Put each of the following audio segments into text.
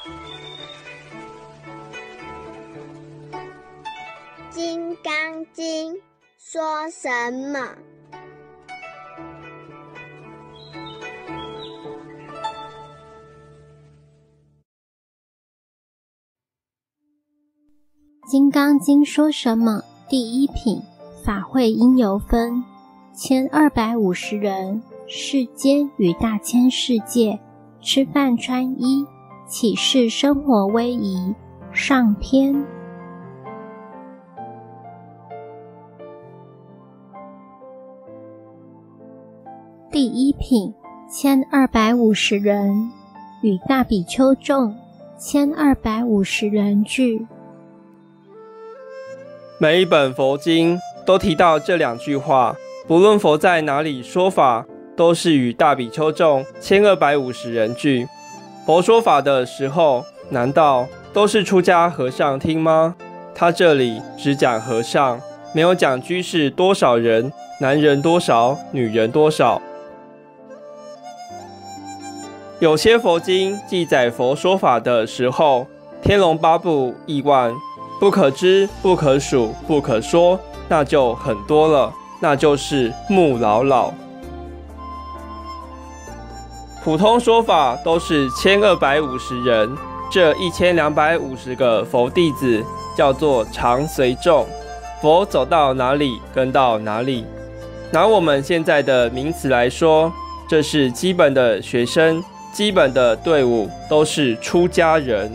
《金刚经》说什么？《金刚经》说什么？第一品，法会因由分，千二百五十人，世间与大千世界，吃饭穿衣，起事生活威仪。上篇。第一品，千二百五十人，与大比丘众，千二百五十人聚。每一本佛经都提到这两句话，不论佛在哪里说法，都是与大比丘众千二百五十人聚。佛说法的时候，难道都是出家和尚听吗？他这里只讲和尚，没有讲居士多少人，男人多少，女人多少。有些佛经记载佛说法的时候，天龙八部亿万。不可知、不可数、不可说，那就很多了，那就是木老老。普通说法都是千二百五十人，这一千两百五十个佛弟子叫做常随众，佛走到哪里跟到哪里。拿我们现在的名词来说，这是基本的学生，基本的队伍都是出家人。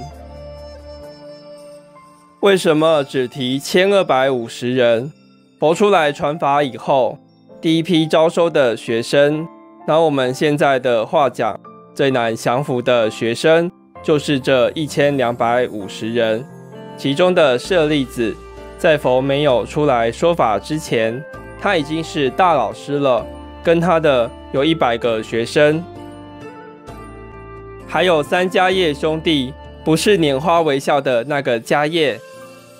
为什么只提千二百五十人？佛出来传法以后，第一批招收的学生，拿我们现在的话讲，最难降服的学生，就是这一千两百五十人。其中的舍利子，在佛没有出来说法之前，他已经是大老师了，跟他的有一百个学生，还有三家业兄弟，不是拈花微笑的那个家业。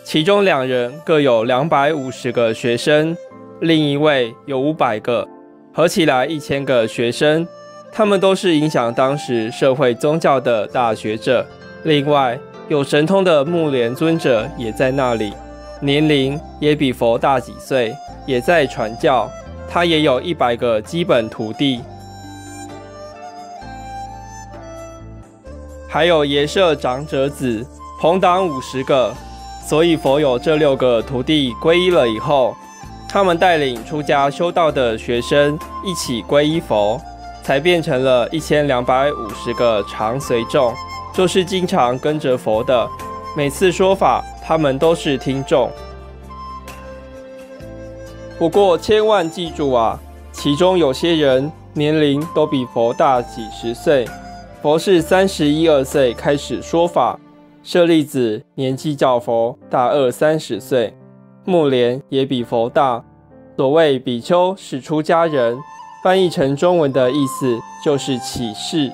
其中两人各有两百五十个学生，另一位有五百个，合起来一千个学生。他们都是影响当时社会宗教的大学者。另外，有神通的木莲尊者也在那里，年龄也比佛大几岁，也在传教。他也有一百个基本徒弟，还有耶舍长者子，朋党五十个。所以佛有这六个徒弟皈依了以后，他们带领出家修道的学生一起皈依佛，才变成了一千两百五十个常随众，就是经常跟着佛的。每次说法，他们都是听众。不过千万记住啊，其中有些人年龄都比佛大几十岁，佛是三十一二岁开始说法。舍利子年纪较佛大二三十岁，木莲也比佛大。所谓比丘是出家人，翻译成中文的意思就是起示。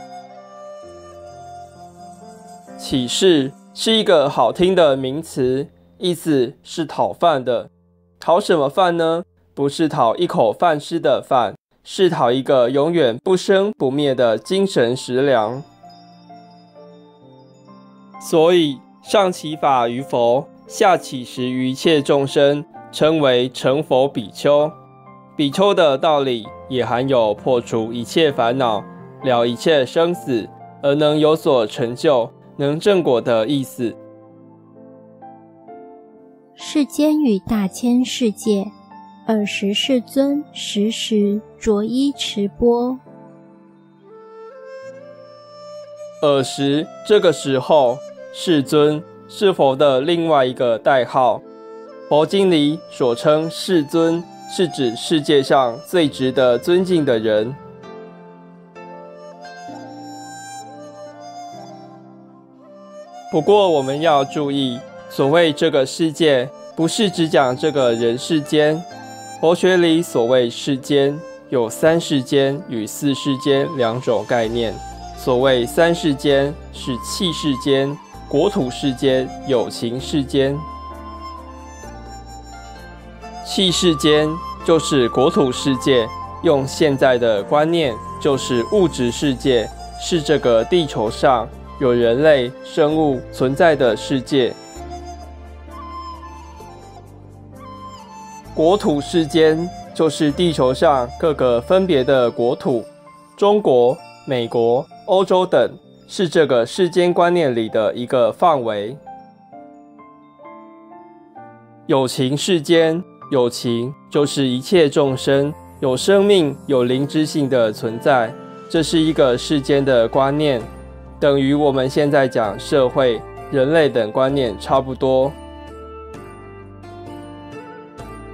起示是一个好听的名词，意思是讨饭的。讨什么饭呢？不是讨一口饭吃的饭，是讨一个永远不生不灭的精神食粮。所以上起法于佛，下起时于一切众生，称为成佛比丘。比丘的道理也含有破除一切烦恼、了一切生死，而能有所成就、能正果的意思。世间与大千世界，尔时世尊时时着衣持钵。尔时，这个时候。世尊是佛的另外一个代号。佛经里所称世尊，是指世界上最值得尊敬的人。不过我们要注意，所谓这个世界，不是只讲这个人世间。佛学里所谓世间，有三世间与四世间两种概念。所谓三世间，是气世间。国土世间、有情世间、气世间，就是国土世界。用现在的观念，就是物质世界，是这个地球上有人类生物存在的世界。国土世间就是地球上各个分别的国土，中国、美国、欧洲等是这个世间观念里的一个范围。有情世间，有情就是一切众生有生命、有灵之性的存在，这是一个世间的观念。等于我们现在讲社会、人类等观念差不多。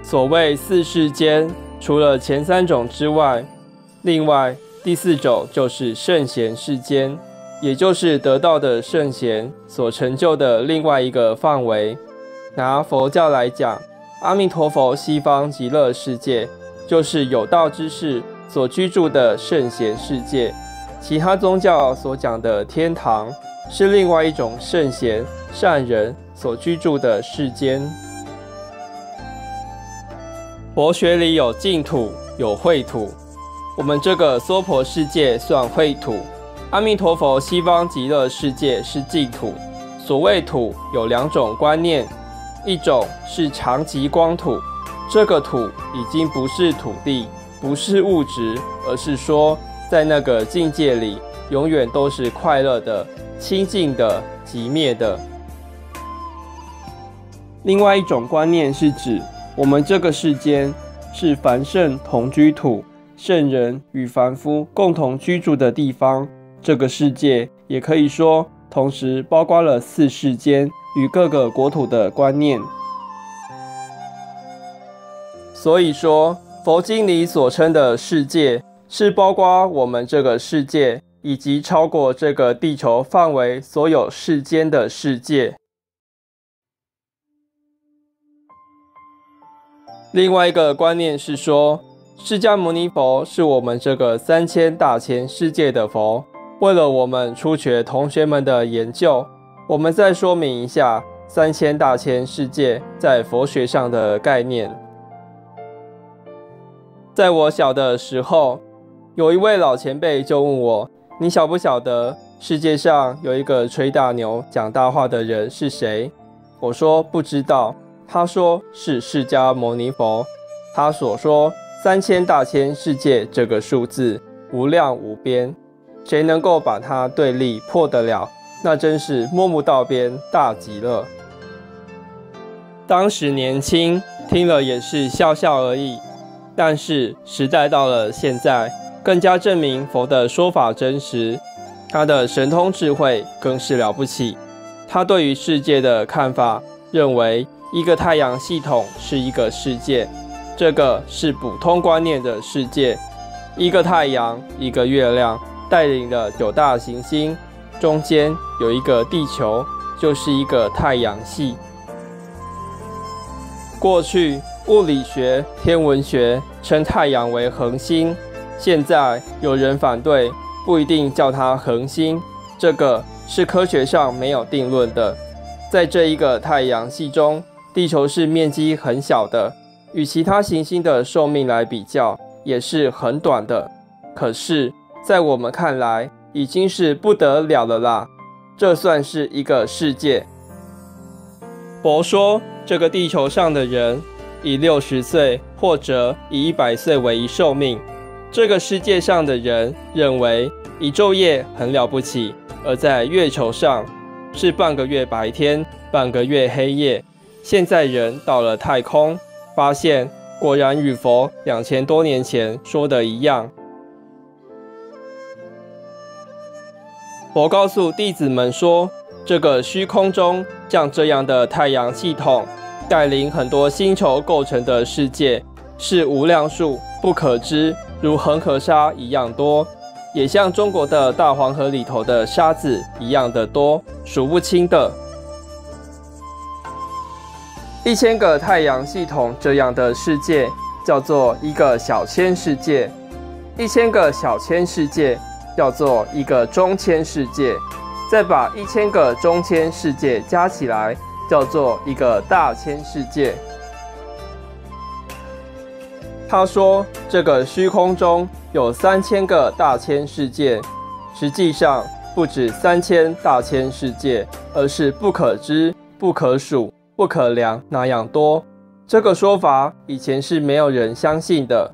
所谓四世间，除了前三种之外，另外第四种就是圣贤世间，也就是得道的圣贤所成就的另外一个范围。拿佛教来讲，阿弥陀佛西方极乐世界，就是有道之士所居住的圣贤世界。其他宗教所讲的天堂，是另外一种圣贤善人所居住的世间。佛学里有净土，有秽土。我们这个娑婆世界算秽土，阿弥陀佛西方极乐世界是净土。所谓土，有两种观念，一种是长极光土，这个土已经不是土地，不是物质，而是说。在那个境界里，永远都是快乐的、清净的、极灭的。另外一种观念是指，我们这个世间是凡圣同居土，圣人与凡夫共同居住的地方。这个世界也可以说，同时包括了四世间与各个国土的观念。所以说，佛经里所称的世界。是包括我们这个世界，以及超过这个地球范围所有世间的世界。另外一个观念是说，释迦牟尼佛是我们这个三千大千世界的佛。为了我们初学同学们的研究，我们再说明一下三千大千世界在佛学上的概念。在我小的时候。有一位老前辈就问我：“你晓不晓得世界上有一个吹大牛、讲大话的人是谁？”我说：“不知道。”他说：“是释迦牟尼佛。”他所说三千大千世界这个数字无量无边，谁能够把它对立破得了？那真是摸不到边，大极了。当时年轻，听了也是笑笑而已。但是时代到了现在。更加证明佛的说法真实，他的神通智慧更是了不起。他对于世界的看法，认为一个太阳系统是一个世界，这个是普通观念的世界。一个太阳，一个月亮，带领了九大行星，中间有一个地球，就是一个太阳系。过去物理学、天文学称太阳为恒星。现在有人反对，不一定叫它恒星，这个是科学上没有定论的。在这一个太阳系中，地球是面积很小的，与其他行星的寿命来比较，也是很短的。可是，在我们看来，已经是不得了了啦。这算是一个世界。佛说，这个地球上的人以六十岁或者以一百岁为一寿命。这个世界上的人认为一昼夜很了不起，而在月球上是半个月白天，半个月黑夜。现在人到了太空，发现果然与佛两千多年前说的一样。佛告诉弟子们说，这个虚空中像这样的太阳系统，带领很多星球构成的世界，是无量数不可知。如恒河沙一样多，也像中国的大黄河里头的沙子一样的多，数不清的。一千个太阳系统这样的世界叫做一个小千世界，一千个小千世界叫做一个中千世界，再把一千个中千世界加起来叫做一个大千世界。他说：“这个虚空中有三千个大千世界，实际上不止三千大千世界，而是不可知、不可数、不可量那样多。这个说法以前是没有人相信的。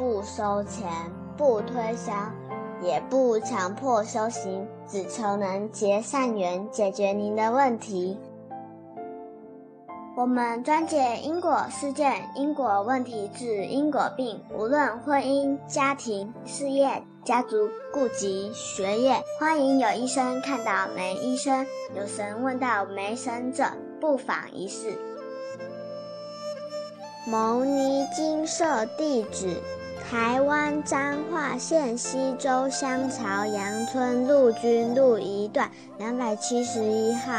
不收钱，不推销，也不强迫修行，只求能结善缘，解决您的问题。我们专解因果事件、因果问题，治因果病。无论婚姻、家庭、事业、家族、顾及、学业，欢迎有医生看到没医生，有神问到没神者，不妨一试。牟尼金色地址：台湾彰化县西周乡朝阳村陆军路一段两百七十一号。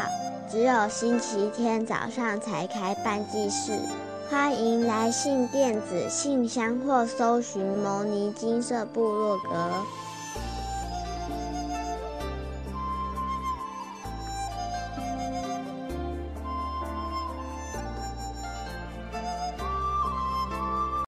只有星期天早上才开办祭事，欢迎来信电子信箱或搜寻牟尼金色部落格。